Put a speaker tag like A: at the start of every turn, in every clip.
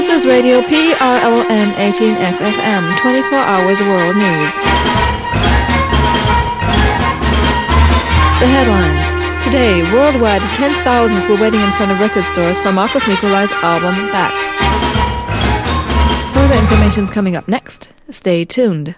A: This is Radio PRLN 18 FFM, 24 hours world news. The headlines. Today, worldwide, 10,000s were waiting in front of record stores for Marcus Nicolai's album Back. Further information's coming up next. Stay tuned.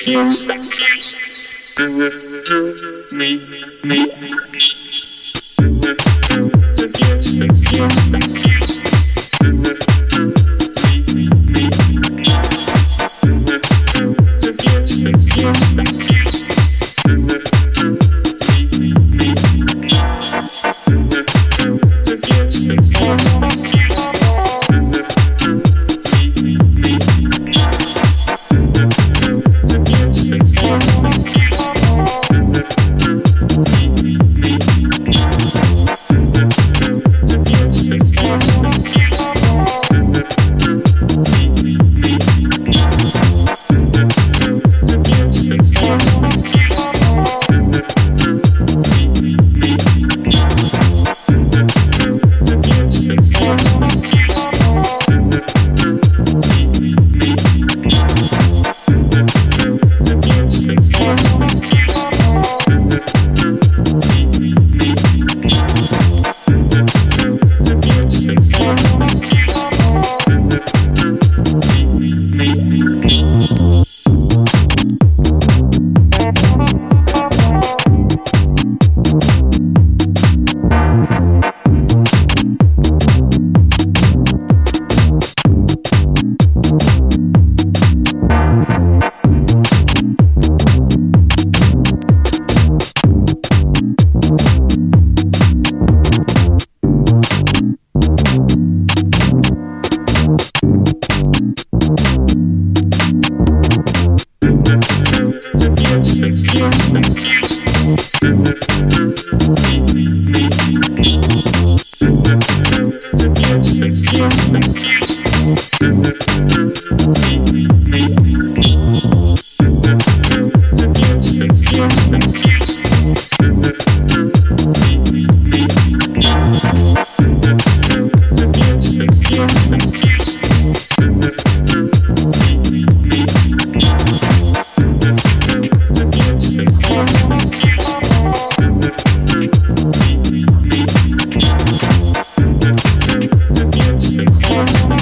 B: kiss, kiss. Do it to me, me. Do it to the kiss, kiss, kiss. Thank you.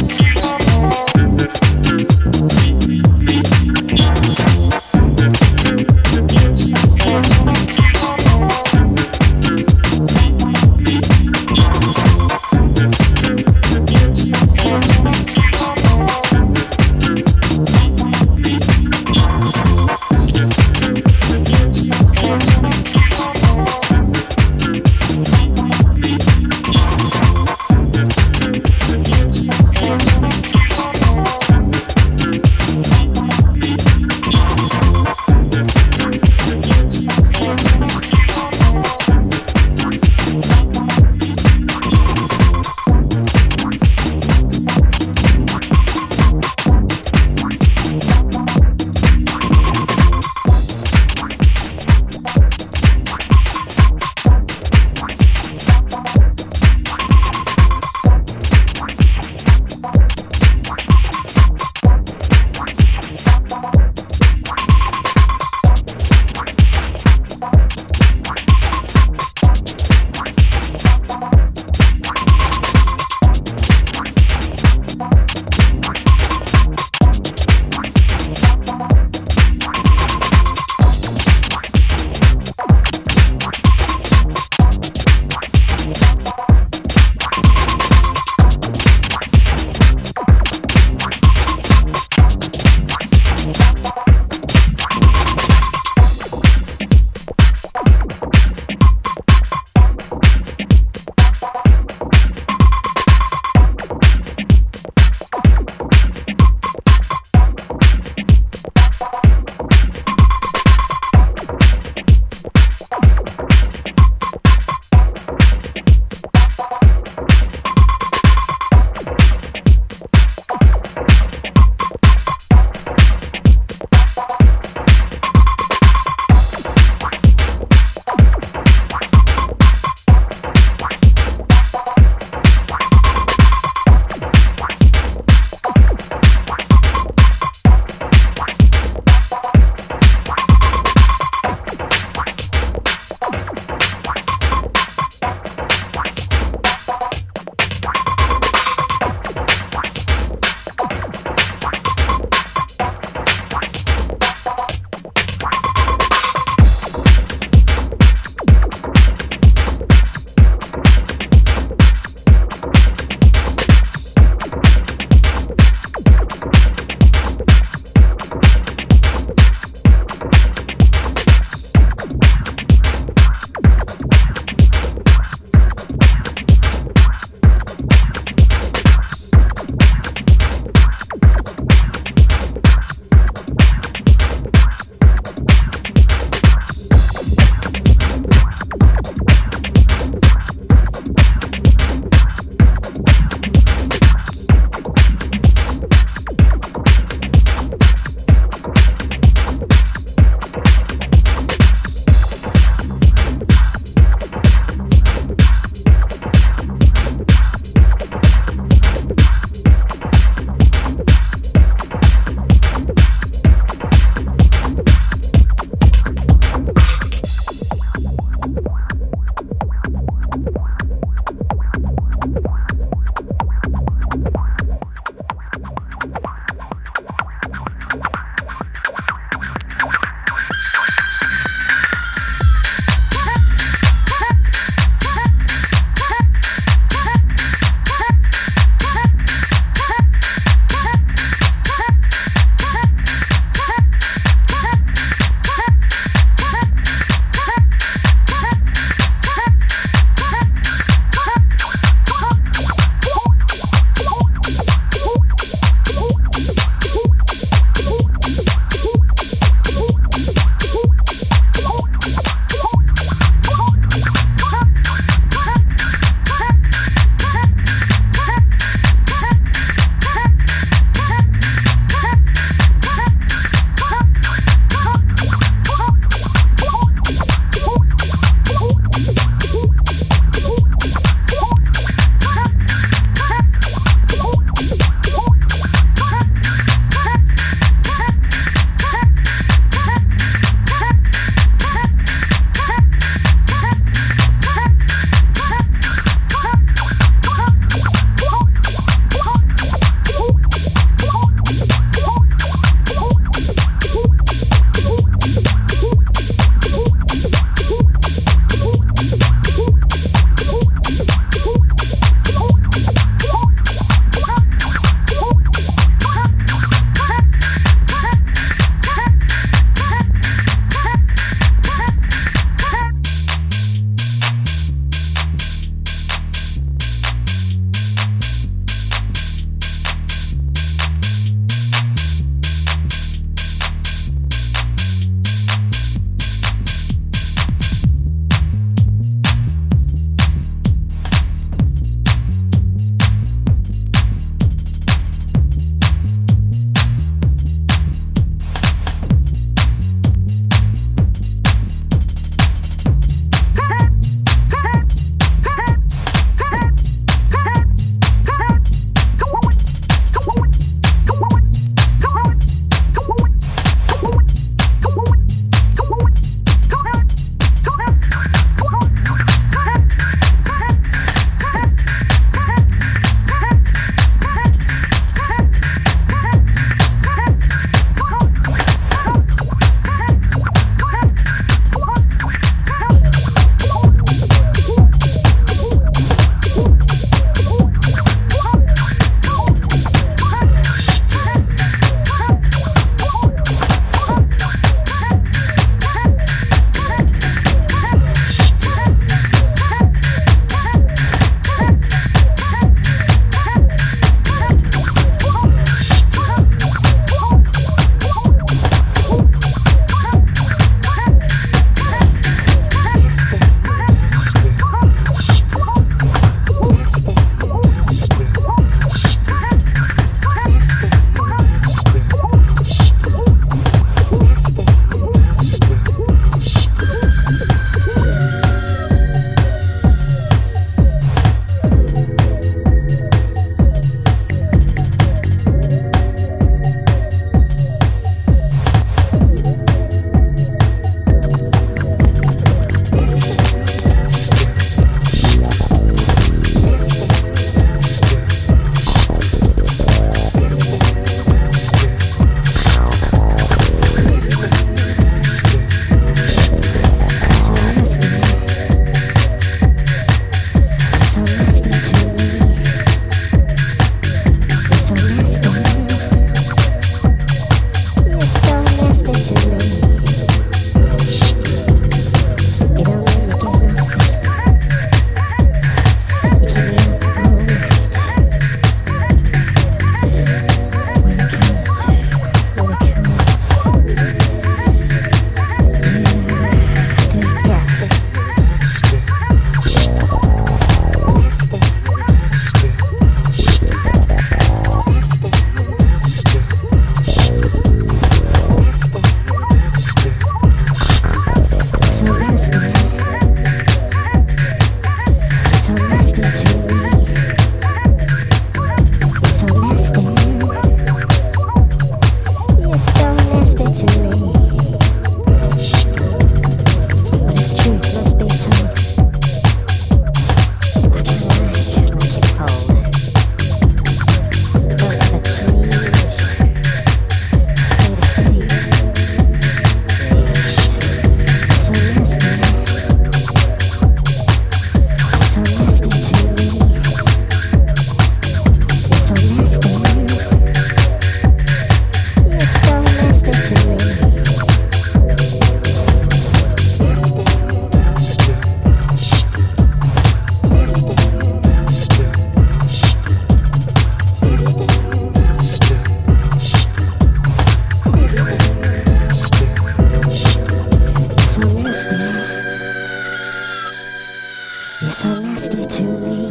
B: You're so nasty to me.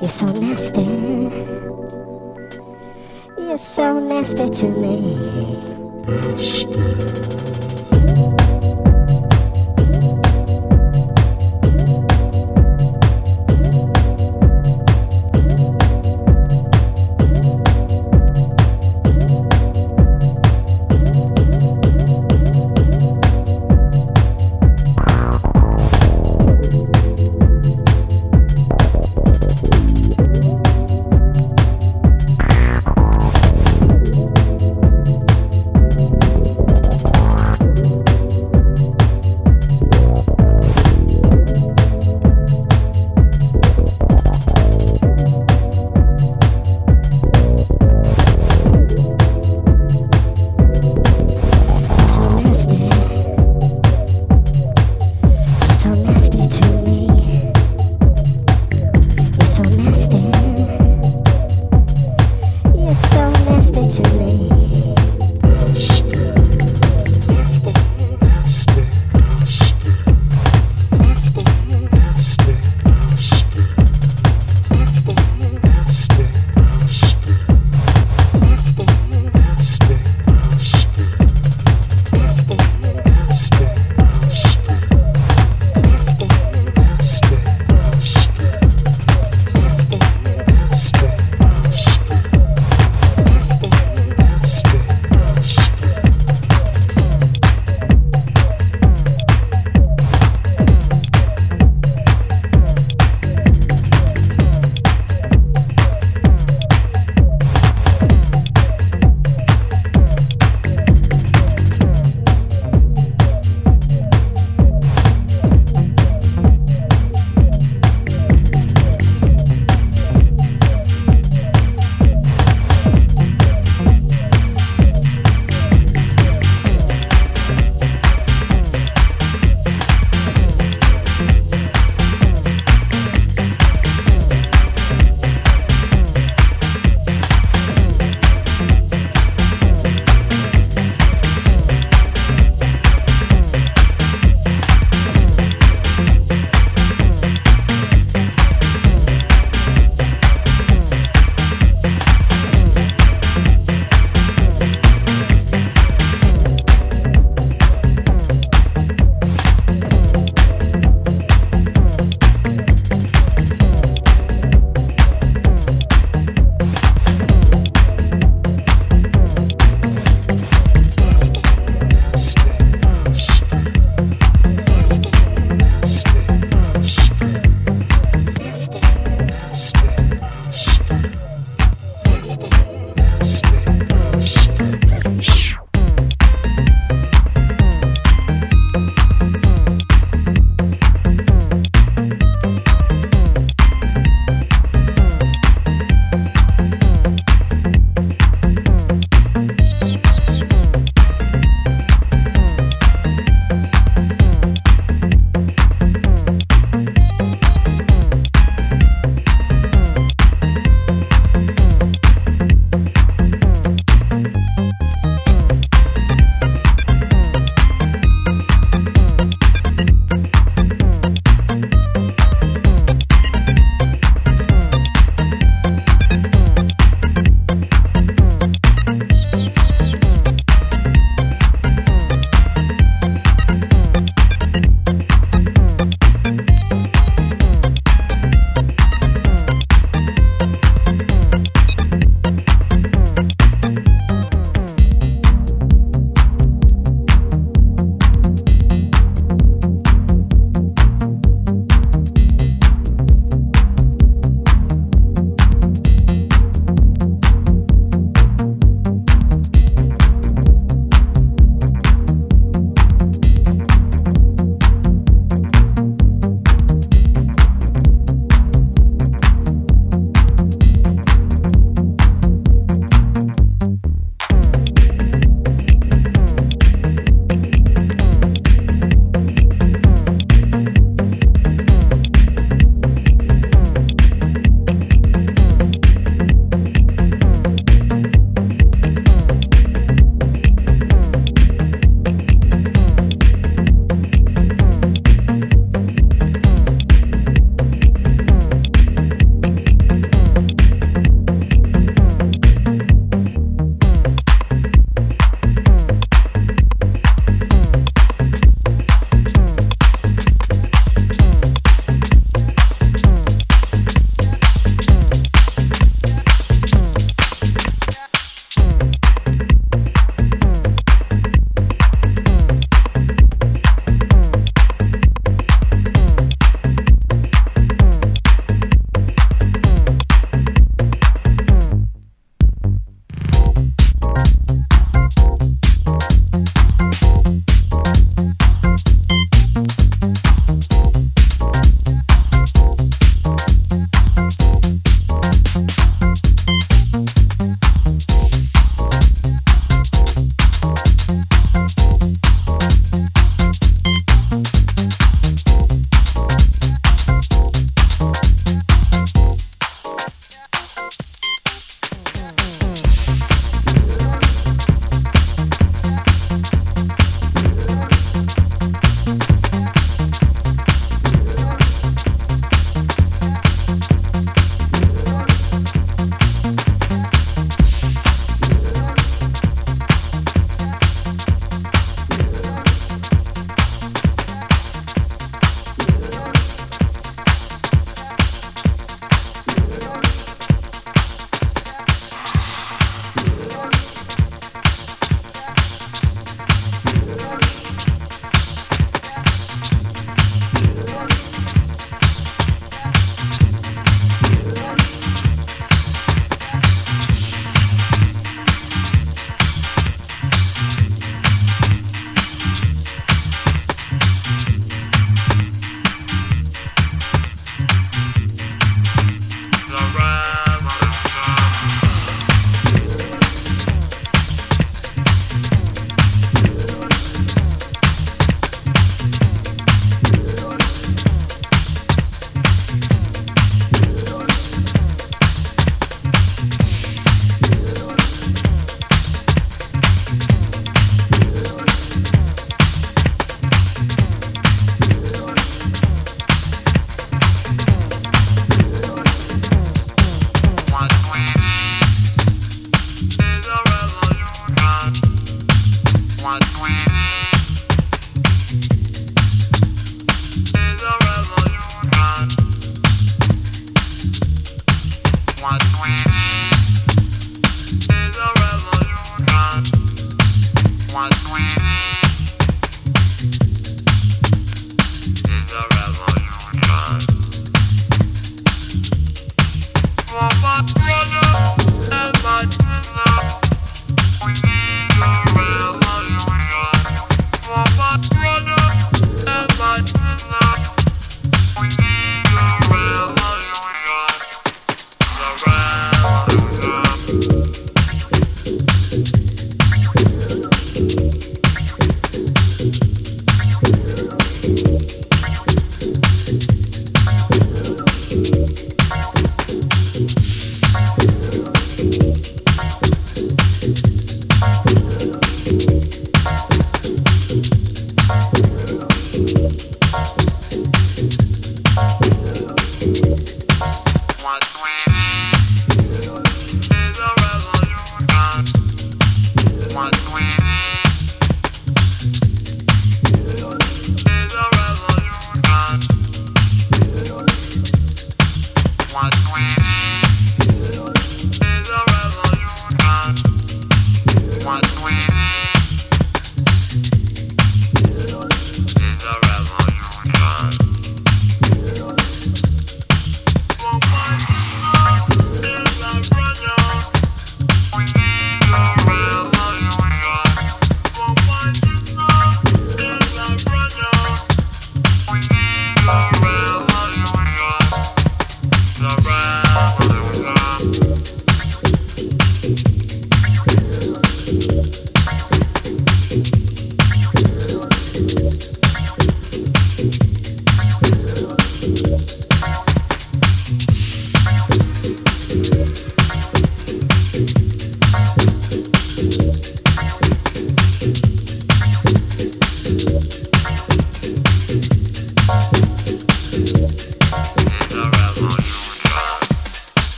B: You're so nasty. You're so nasty to me. Nasty.